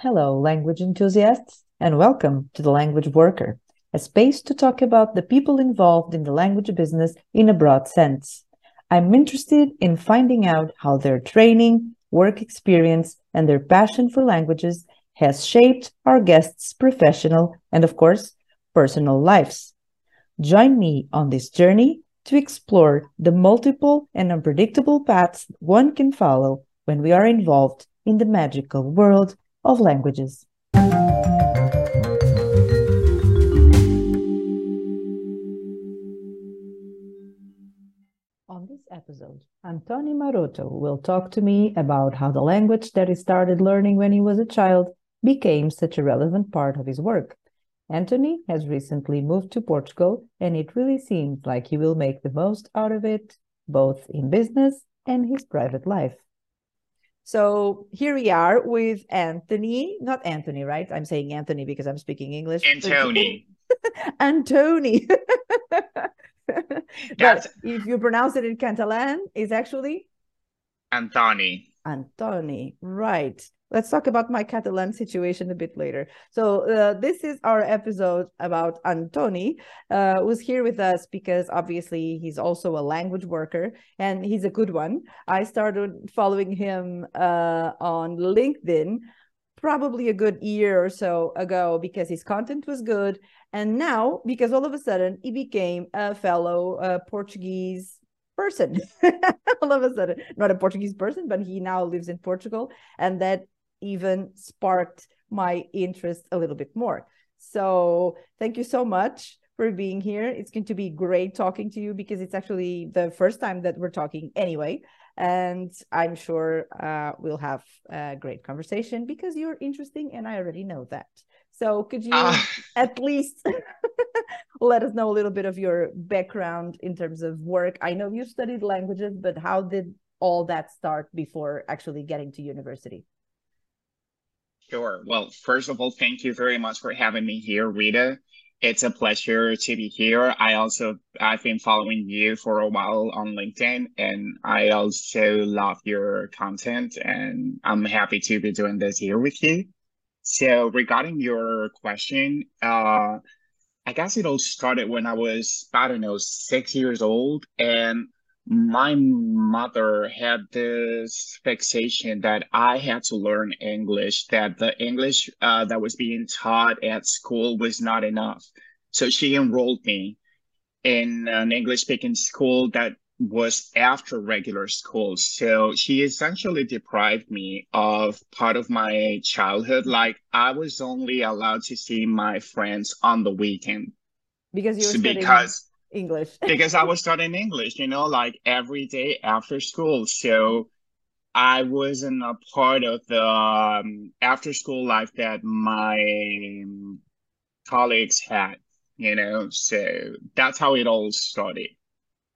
Hello, language enthusiasts, and welcome to The Language Worker, a space to talk about the people involved in the language business in a broad sense. I'm interested in finding out how their training, work experience, and their passion for languages has shaped our guests' professional and, of course, personal lives. Join me on this journey to explore the multiple and unpredictable paths one can follow when we are involved in the magical world of languages. On this episode, Antoni Maroto will talk to me about how the language that he started learning when he was a child became such a relevant part of his work. Antoni has recently moved to Portugal, and it really seems like he will make the most out of it, both in business and his private life. So here we are with Anthony, not Anthony, right? I'm saying Anthony because I'm speaking English. Antoni. Antoni. but if you pronounce it in Catalan, it's actually Antoni. Antoni, right. Let's talk about my Catalan situation a bit later. So uh, this is our episode about Antoni, uh, who's here with us because obviously he's also a language worker and he's a good one. I started following him uh, on LinkedIn probably a good year or so ago because his content was good. And now, because all of a sudden he became a fellow uh, Portuguese person all of a sudden not a portuguese person but he now lives in portugal and that even sparked my interest a little bit more. So thank you so much for being here. It's going to be great talking to you because it's actually the first time that we're talking anyway. And I'm sure uh, we'll have a great conversation because you're interesting and I already know that. So could you uh. at least let us know a little bit of your background in terms of work? I know you studied languages, but how did all that start before actually getting to university? Sure. Well, first of all, thank you very much for having me here, Rita. It's a pleasure to be here. I also I've been following you for a while on LinkedIn and I also love your content and I'm happy to be doing this here with you. So regarding your question, uh I guess it all started when I was, I don't know, six years old and my mother had this fixation that I had to learn English, that the English uh, that was being taught at school was not enough. So she enrolled me in an English speaking school that was after regular school. So she essentially deprived me of part of my childhood. Like I was only allowed to see my friends on the weekend. Because you were studying... because English. because I was studying English, you know, like every day after school. So I wasn't a part of the um, after school life that my colleagues had, you know. So that's how it all started.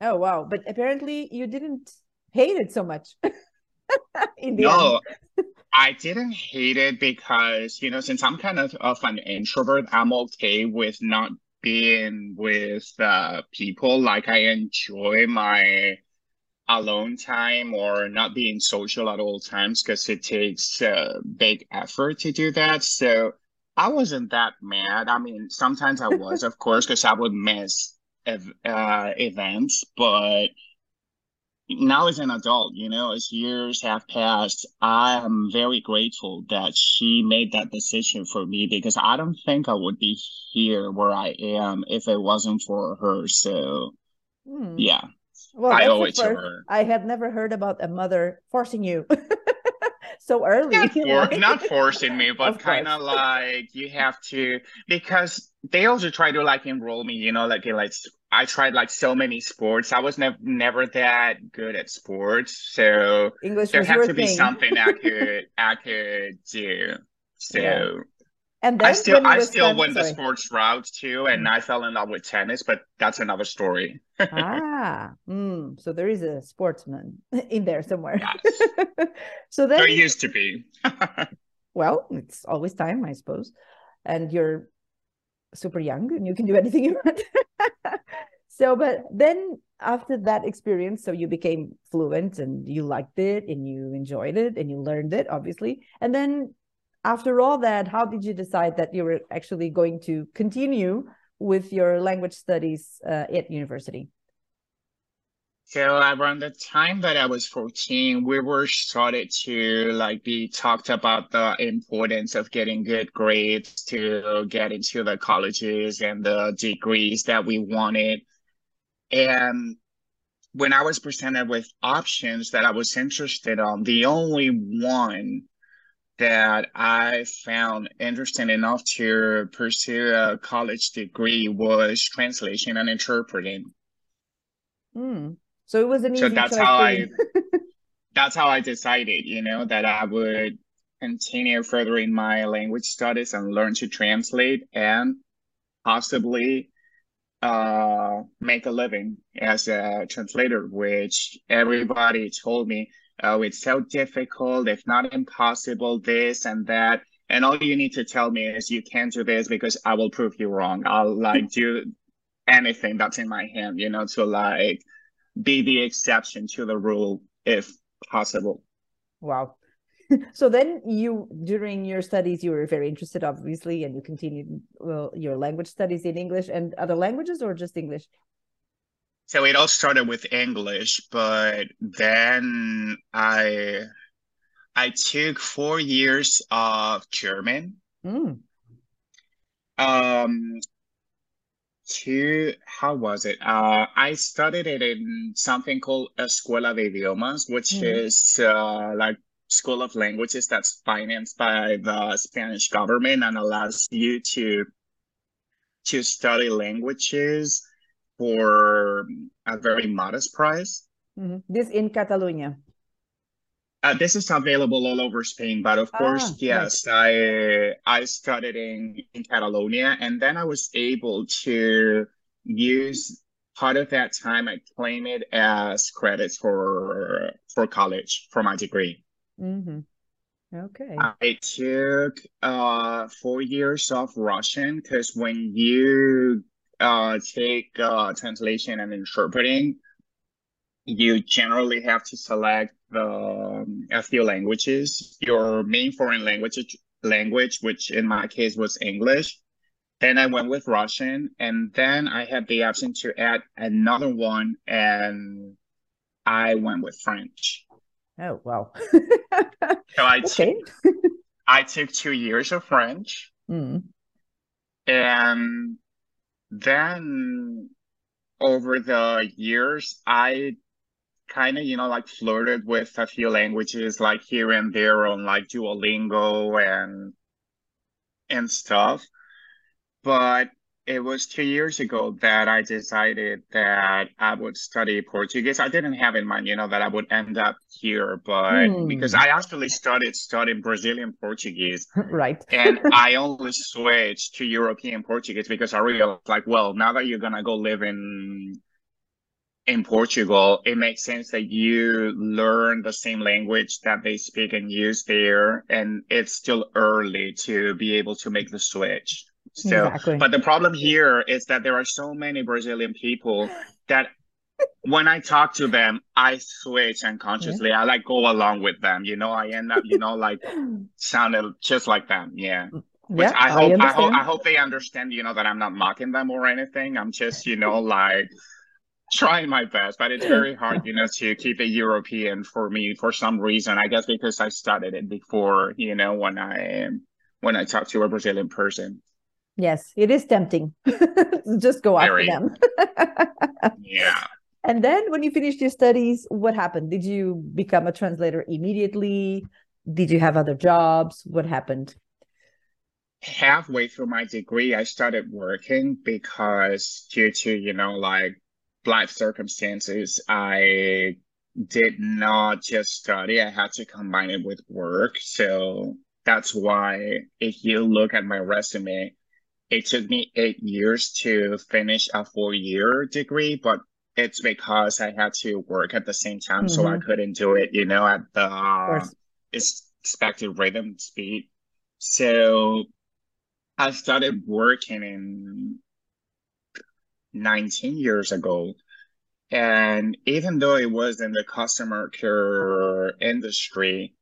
Oh, wow. But apparently you didn't hate it so much. In no, I didn't hate it because, you know, since I'm kind of, of an introvert, I'm okay with not being with uh, people. Like I enjoy my alone time or not being social at all times because it takes a big effort to do that. So I wasn't that mad. I mean, sometimes I was, of course, because I would miss ev- uh, events, but now as an adult, you know, as years have passed, I am very grateful that she made that decision for me because I don't think I would be here where I am if it wasn't for her. So, hmm. yeah, well, I owe it to her. I had never heard about a mother forcing you. so early. Not, for, not forcing me, but kind of like you have to because they also try to like enroll me, you know, like they like I tried like so many sports. I was never never that good at sports, so English there had to be something I could I could do. So yeah. and then I still I still went sorry. the sports route too, and mm. I fell in love with tennis, but that's another story. ah, mm, so there is a sportsman in there somewhere. Yes. so then there used to be. well, it's always time, I suppose, and you're super young and you can do anything you want. So, but then after that experience, so you became fluent and you liked it and you enjoyed it and you learned it, obviously. And then after all that, how did you decide that you were actually going to continue with your language studies uh, at university? So around the time that I was 14, we were started to like be talked about the importance of getting good grades to get into the colleges and the degrees that we wanted. And when I was presented with options that I was interested on, the only one that I found interesting enough to pursue a college degree was translation and interpreting. Mm. So it was an so easy that's how I that's how I decided, you know, that I would continue furthering my language studies and learn to translate and possibly uh make a living as a translator, which everybody told me, oh, it's so difficult, if not impossible, this and that. And all you need to tell me is you can't do this because I will prove you wrong. I'll like do anything that's in my hand, you know, to like be the exception to the rule if possible. Wow. So then you, during your studies, you were very interested, obviously, and you continued well, your language studies in English and other languages or just English? So it all started with English, but then I I took four years of German. Mm. Um, to how was it? Uh, I studied it in something called Escuela de Idiomas, which Mhm. is uh, like school of languages that's financed by the Spanish government and allows you to to study languages for a very modest price. Mhm. This in Catalonia. Uh, this is available all over Spain, but of course, Ah, right. yes, I I studied in, in Catalonia, and then I was able to use part of that time. I claim it as credits for for college for my degree. Hmm Okay. I took uh four years of Russian because when you uh take uh translation and interpreting, you generally have to select um, a few languages, your main foreign language language, which in my case was English. Then I went with Russian, and then I had the option to add another one, and I went with French. Oh, wow. So I took I took two years of French, Mm. and then over the years, I kind of, you know, like flirted with a few languages like here and there on like Duolingo and and stuff. But it was two years ago that I decided that I would study Portuguese. I didn't have in mind, you know, that I would end up here, but because Hmm. I actually started studying Brazilian Portuguese Right. and I only switched to European Portuguese because I realized like, well, now that you're gonna go live in in Portugal, it makes sense that you learn the same language that they speak and use there, and it's still early to be able to make the switch. So, Exactly. but the problem here is that there are so many Brazilian people that when I talk to them, I switch unconsciously. I like go along with them, you know, I end up, you know, like sounding just like them. Yeah. Which Yeah, I I hope I hope. I hope they understand, you know, that I'm not mocking them or anything. I'm just, you know, like trying my best, but it's very hard, you know, to keep it European for me for some reason. I guess because I studied it before, you know, when I when I talk to a Brazilian person. Yes, it is tempting. Just go after them. Yeah. And then when you finished your studies, what happened? Did you become a translator immediately? Did you have other jobs? What happened? Halfway through my degree, I started working because due to, you know, like life circumstances, I did not just study. I had to combine it with work. So that's why if you look at my resume, it took me eight years to finish a four-year degree, but it's because I had to work at the same time, so I Mhm. couldn't do it, you know, at the expected rhythm speed. So I started working in 19 years ago. And even though it was in the customer care industry,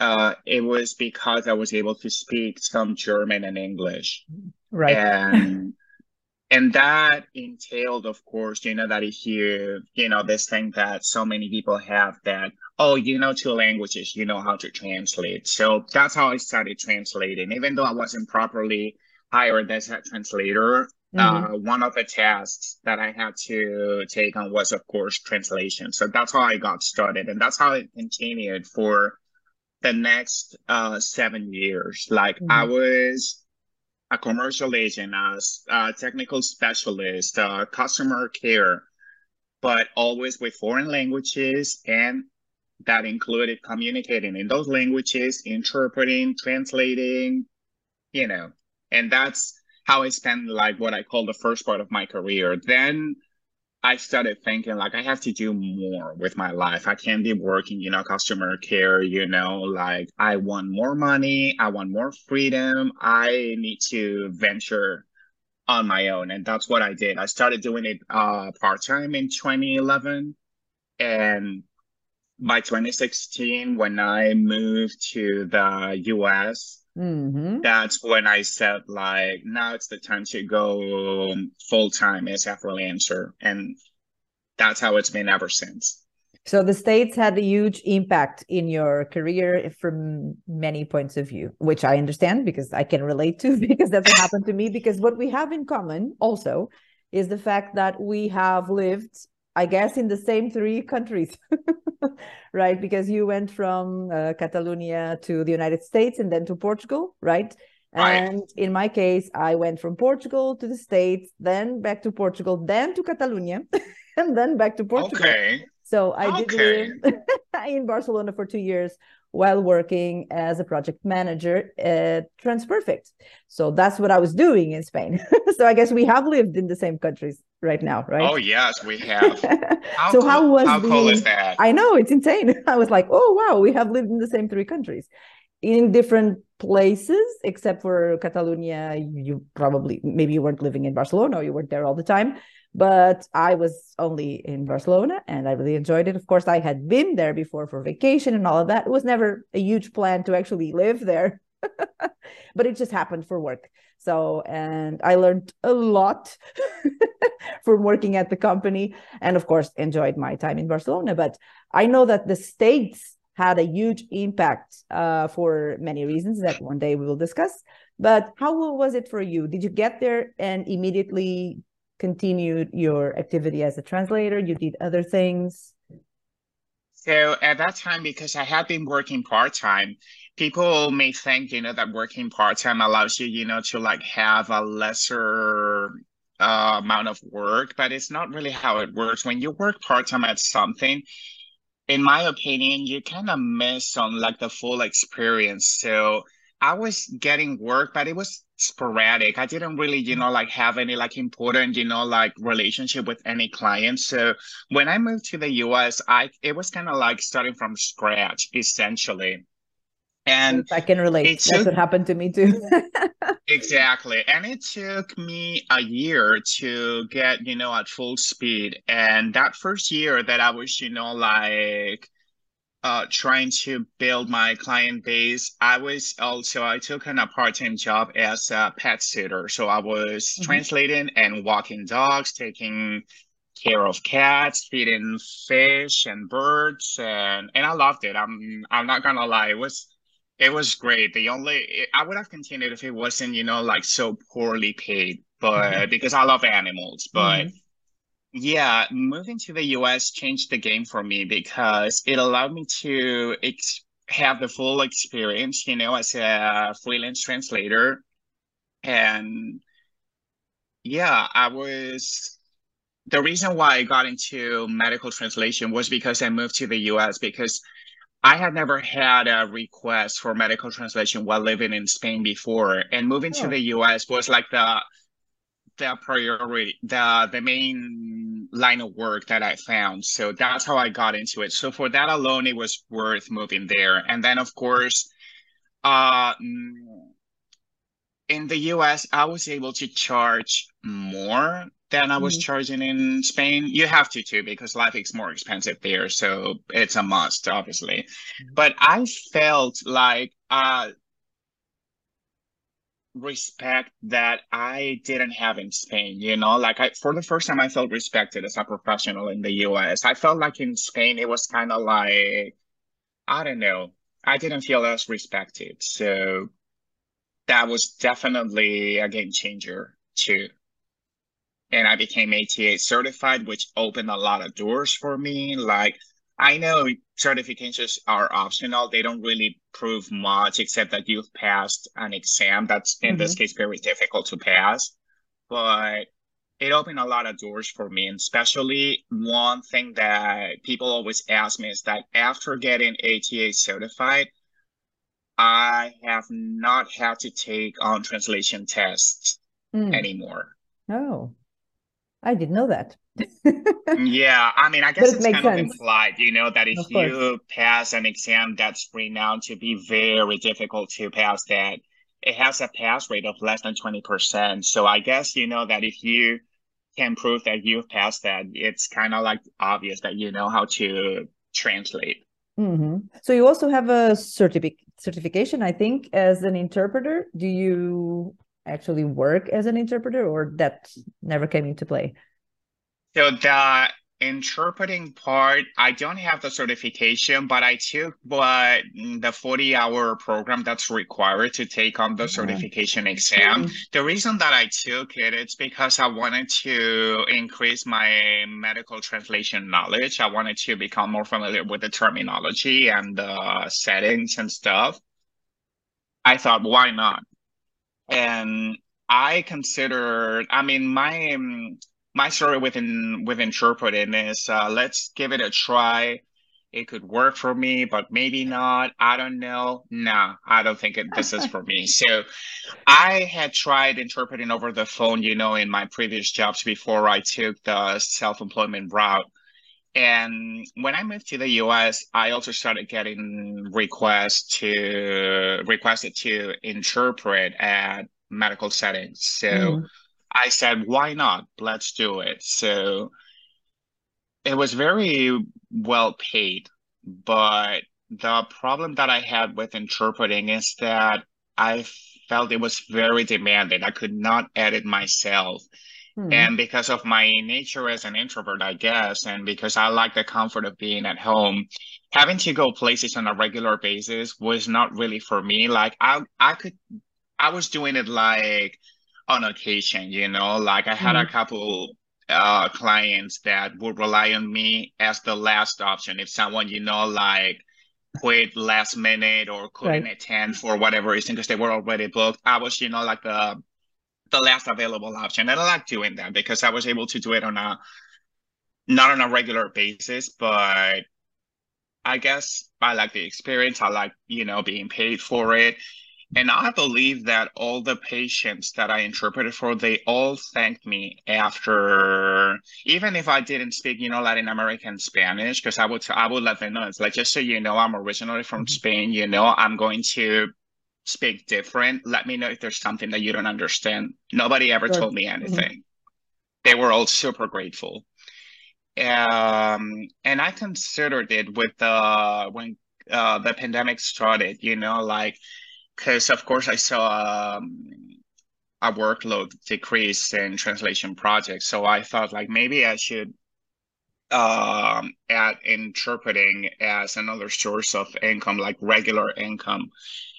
uh, it was because I was able to speak some German and English. Right. And and that entailed, of course, you know, that if you, you know, this thing that so many people have that, oh, you know two languages, you know how to translate. So that's how I started translating. Even though I wasn't properly hired as a translator, mm-hmm. uh, one of the tasks that I had to take on was, of course, translation. So that's how I got started. And that's how it continued for the next uh, seven years. Like mm-hmm. I was a commercial agent, as a technical specialist, uh, customer care, but always with foreign languages and that included communicating in those languages, interpreting, translating, you know, and that's how I spent like what I call the first part of my career. Then I started thinking like I have to do more with my life. I can't be working, you know, customer care, you know, like I want more money, I want more freedom. I need to venture on my own. And that's what I did. I started doing it uh part-time in 2011. And by 2016, when I moved to the US, Mm-hmm. That's when I said, like, now it's the time to go full time as a freelancer. And that's how it's been ever since. So the States had a huge impact in your career from many points of view, which I understand because I can relate to because that's what happened to me. Because what we have in common also is the fact that we have lived I guess in the same three countries, right? Because you went from uh, Catalonia to the United States and then to Portugal, right? And in my case, I went from Portugal to the States, then back to Portugal, then to Catalonia, and then back to Portugal. Okay. So I okay. did live in Barcelona for two years while working as a project manager at TransPerfect. So that's what I was doing in Spain. so I guess we have lived in the same countries right now, right? Oh yes, we have. How so cool, how was how cool is that? I know it's insane. I was like, oh wow, we have lived in the same three countries, in different places, except for Catalonia. You probably maybe you weren't living in Barcelona or you weren't there all the time. But I was only in Barcelona and I really enjoyed it. Of course, I had been there before for vacation and all of that. It was never a huge plan to actually live there, but it just happened for work. So, and I learned a lot from working at the company and, of course, enjoyed my time in Barcelona. But I know that the States had a huge impact uh, for many reasons that one day we will discuss. But how was it for you? Did you get there and immediately continued your activity as a translator? You did other things? So at that time, because I had been working part time, people may think, you know, that working part time allows you, you know, to like have a lesser uh, amount of work, but it's not really how it works. When you work part time at something, in my opinion, you kind of miss on like the full experience. So I was getting work, but it was sporadic. I didn't really, you know, like have any like important, you know, like relationship with any clients. So when I moved to the US, I it was kind of like starting from scratch essentially. And I can relate. Took, That's what happened to me too. exactly. And it took me a year to get, you know, at full speed. And that first year that I was, you know, like uh, trying to build my client base, I was also I took on a part-time job as a pet sitter. So I was mm-hmm. translating and walking dogs, taking care of cats, feeding fish and birds, and and I loved it. I'm I'm not gonna lie, it was it was great. The only I would have continued if it wasn't you know like so poorly paid, but mm-hmm. because I love animals, but. Mm-hmm yeah, moving to the US changed the game for me because it allowed me to ex- have the full experience, you know, as a freelance translator. And yeah, I was the reason why I got into medical translation was because I moved to the US because I had never had a request for medical translation while living in Spain before. And moving oh. to the US was like the the priority, the the main line of work that I found. So that's how I got into it. So for that alone, it was worth moving there. And then of course, uh, in the US, I was able to charge more than I was mm-hmm. charging in Spain. You have to too because life is more expensive there, so it's a must, obviously. Mm-hmm. But I felt like uh, respect that I didn't have in Spain. You know, like I for the first time I felt respected as a professional in the US. I felt like in Spain it was kind of like I don't know. I didn't feel as respected. So that was definitely a game changer too. And I became ATA certified, which opened a lot of doors for me. Like I know certifications are optional. They don't really prove much except that you've passed an exam that's in mm-hmm. this case very difficult to pass. But it opened a lot of doors for me. And especially one thing that people always ask me is that after getting ATA certified, I have not had to take on translation tests mm. anymore. Oh, I didn't know that. yeah, I mean, I guess it it's kind sense. of implied, you know, that if of you pass an exam that's renowned to be very difficult to pass, that it has a pass rate of less than 20%. So I guess, you know, that if you can prove that you've passed that, it's kind of like obvious that you know how to translate. Mm-hmm. So you also have a certific- certification, I think, as an interpreter. Do you actually work as an interpreter or that never came into play? So the interpreting part, I don't have the certification, but I took what the 40 hour program that's required to take on the certification exam. Mm-hmm. The reason that I took it, it's because I wanted to increase my medical translation knowledge. I wanted to become more familiar with the terminology and the settings and stuff. I thought, why not? And I considered, I mean, my my story within with interpreting is uh, let's give it a try. It could work for me, but maybe not. I don't know. Nah, I don't think it, this is for me. So I had tried interpreting over the phone, you know, in my previous jobs before I took the self-employment route. And when I moved to the US, I also started getting requests to requested to interpret at medical settings. So mm. I said, why not? Let's do it. So it was very well paid, but the problem that I had with interpreting is that I felt it was very demanding. I could not edit myself. Hmm. And because of my nature as an introvert, I guess, and because I like the comfort of being at home, having to go places on a regular basis was not really for me. Like I I could I was doing it like on occasion, you know, like I had mm-hmm. a couple uh clients that would rely on me as the last option if someone, you know, like quit last minute or couldn't right. attend for whatever reason because they were already booked. I was, you know, like the the last available option. And I like doing that because I was able to do it on a not on a regular basis, but I guess I like the experience. I like, you know, being paid for it. And I believe that all the patients that I interpreted for, they all thanked me after, even if I didn't speak, you know, Latin American Spanish, because I would I would let them know. It's like just so you know, I'm originally from mm-hmm. Spain. You know, I'm going to speak different. Let me know if there's something that you don't understand. Nobody ever sure. told me mm-hmm. anything. Mm-hmm. They were all super grateful. Um, and I considered it with the when uh, the pandemic started. You know, like because of course I saw um, a workload decrease in translation projects. So I thought like maybe I should um, add interpreting as another source of income, like regular income.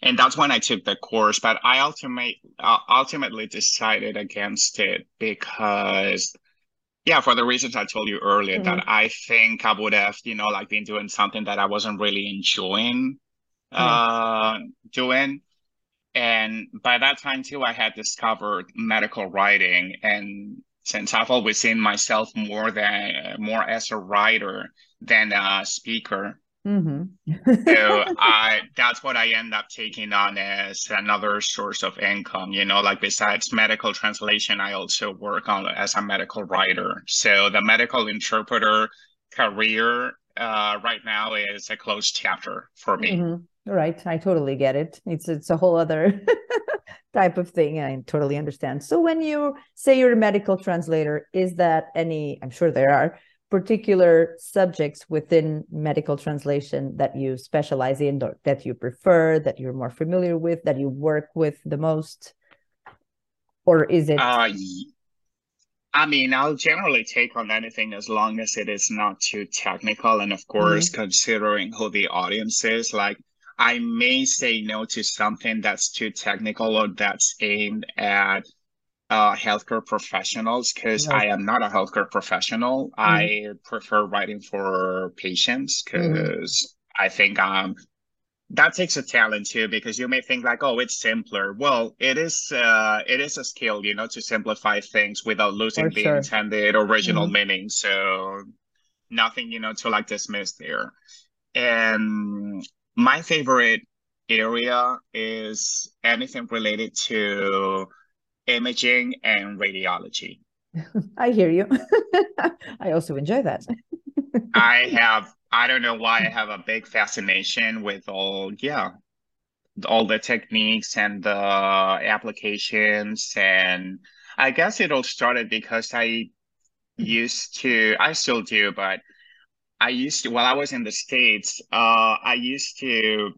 And that's when I took the course. But I ultimate, uh, ultimately decided against it because yeah, for the reasons I told you earlier, mm-hmm. that I think I would have, you know, like been doing something that I wasn't really enjoying uh, doing. And by that time too, I had discovered medical writing. And since I've always seen myself more than more as a writer than a speaker, mm-hmm. so I that's what I end up taking on as another source of income. You know, like besides medical translation, I also work on as a medical writer. So the medical interpreter career uh, right now is a closed chapter for me. Mm-hmm. Right. I totally get it. It's it's a whole other type of thing. I totally understand. So when you say you're a medical translator, is that any, I'm sure there are particular subjects within medical translation that you specialize in or that you prefer, that you're more familiar with, that you work with the most? Or is it? Uh, I mean, I'll generally take on anything as long as it is not too technical. And of course, mm-hmm. considering who the audience is, like I may say no to something that's too technical or that's aimed at uh, healthcare professionals because I am not a healthcare professional. Mm-hmm. I prefer writing for patients because mm-hmm. I think um that takes a talent too because you may think like oh it's simpler well it is uh it is a skill you know to simplify things without losing the sure. intended original mm-hmm. meaning so nothing you know to like dismiss there and my favorite area is anything related to imaging and radiology. I hear you. I also enjoy that. I have I don't know why I have a big fascination with all, yeah, all the techniques and the applications. And I guess it all started because I used to, I still do, but I used to, while I was in the States, uh, I used to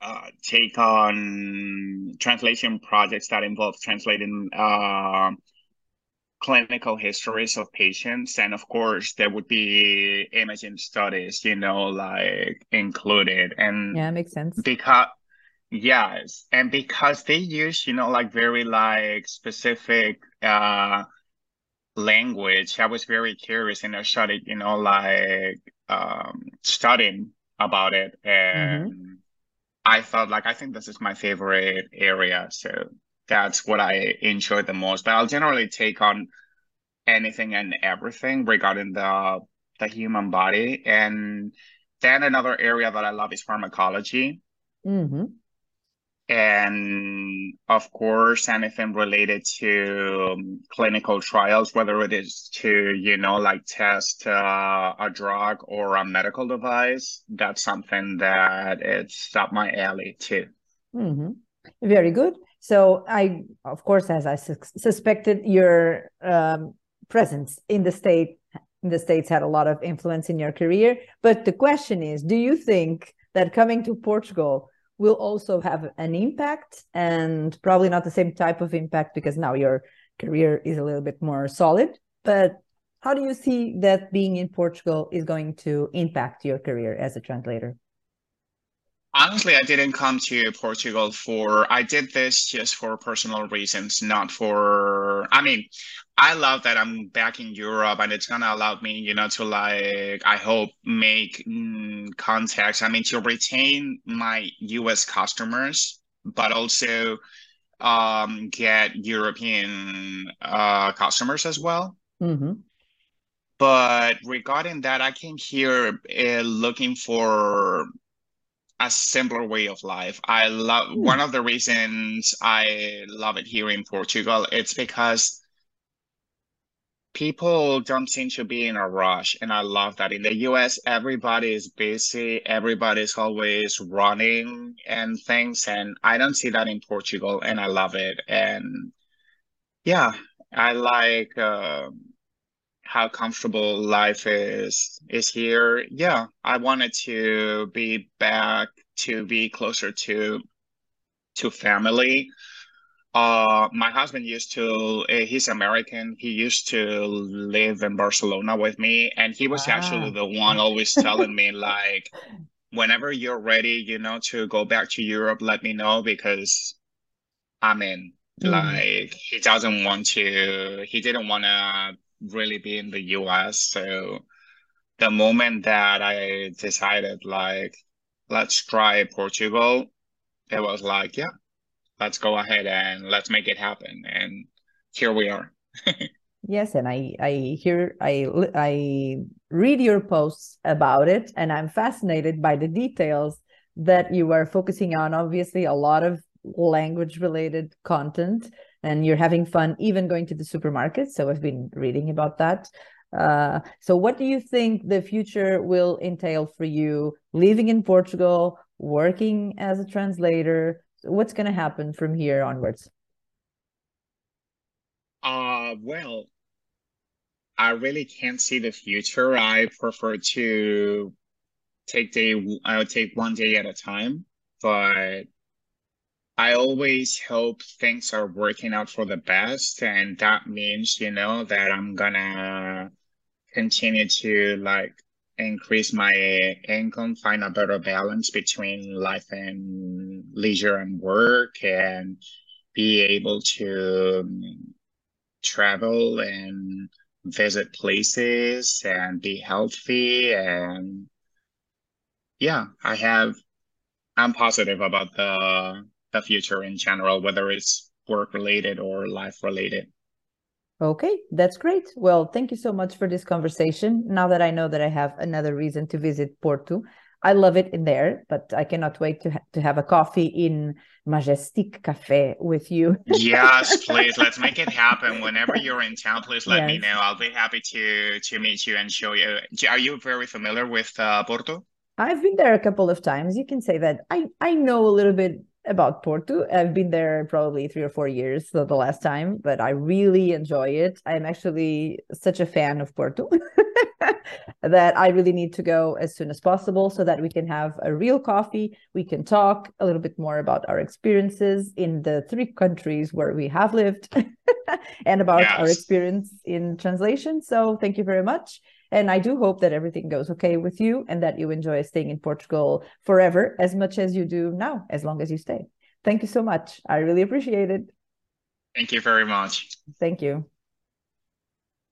uh, take on translation projects that involve translating uh, clinical histories of patients. And of course there would be imaging studies you know like included. And yeah makes sense. because yes. And because they use you know like very like specific uh language i was very curious and i started you know like um studying about it and mm-hmm. i thought like i think this is my favorite area so that's what I enjoy the most. But I'll generally take on anything and everything regarding the the human body. And then another area that I love is pharmacology. Mm-hmm. And of course, anything related to um, clinical trials, whether it is to, you know, like test uh, a drug or a medical device, that's something that it's up my alley too. Mm-hmm. Very good. So I, of course, as I su- suspected, your um, presence in the state in the states had a lot of influence in your career. But the question is, do you think that coming to Portugal will also have an impact, and probably not the same type of impact because now your career is a little bit more solid, but how do you see that being in Portugal is going to impact your career as a translator? Honestly, I didn't come to Portugal for, I did this just for personal reasons, not for, I mean, I love that I'm back in Europe and it's gonna allow me, you know, to like, I hope make mm, contacts. I mean, to retain my US customers, but also um, get European uh, customers as well. Mm-hmm. But regarding that, I came here uh, looking for a simpler way of life. I love mm. one of the reasons I love it here in Portugal. It's because people don't seem to be in a rush, and I love that. In the US, everybody is busy, everybody's always running and things, and I don't see that in Portugal, and I love it. And yeah, I like. Uh, how comfortable life is is here yeah i wanted to be back to be closer to to family uh my husband used to uh, he's american he used to live in barcelona with me and he was actually the one always telling me like whenever you're ready you know to go back to europe let me know because i'm in mm. like he doesn't want to he didn't want to really be in the US. So the moment that I decided like let's try Portugal, it was like, yeah, let's go ahead and let's make it happen. And here we are. yes, and I I hear I I read your posts about it, and I'm fascinated by the details that you are focusing on. Obviously, a lot of language related content and you're having fun even going to the supermarket so i've been reading about that uh, so what do you think the future will entail for you living in portugal working as a translator what's going to happen from here onwards? Uh, well, I really can't see the future. I prefer to take day I would take one day at a time, but I always hope things are working out for the best, and that means, you know, that I'm gonna continue to like increase my income, find a better balance between life and leisure and work, and be able to um, travel and visit places and be healthy and yeah, I have I'm positive about the the future in general, whether it's work related or life related. Okay, that's great. Well, thank you so much for this conversation. Now that I know that I have another reason to visit Porto, I love it in there, but I cannot wait to ha- to have a coffee in Majestic Cafe with you. yes, please. Let's make it happen. Whenever you're in town, please let yes. me know. I'll be happy to to meet you and show you. Are you very familiar with uh, Porto? I've been there a couple of times. You can say that I I know a little bit about Porto. I've been there probably three or four years, so the last time, but I really enjoy it. I'm actually such a fan of Porto that I really need to go as soon as possible so that we can have a real coffee. We can talk a little bit more about our experiences in the three countries where we have lived and about yes. our experience in translation. So thank you very much. And I do hope that everything goes okay with you and that you enjoy staying in Portugal forever as much as you do now, as long as you stay. Thank you so much. I really appreciate it. Thank you very much. Thank you.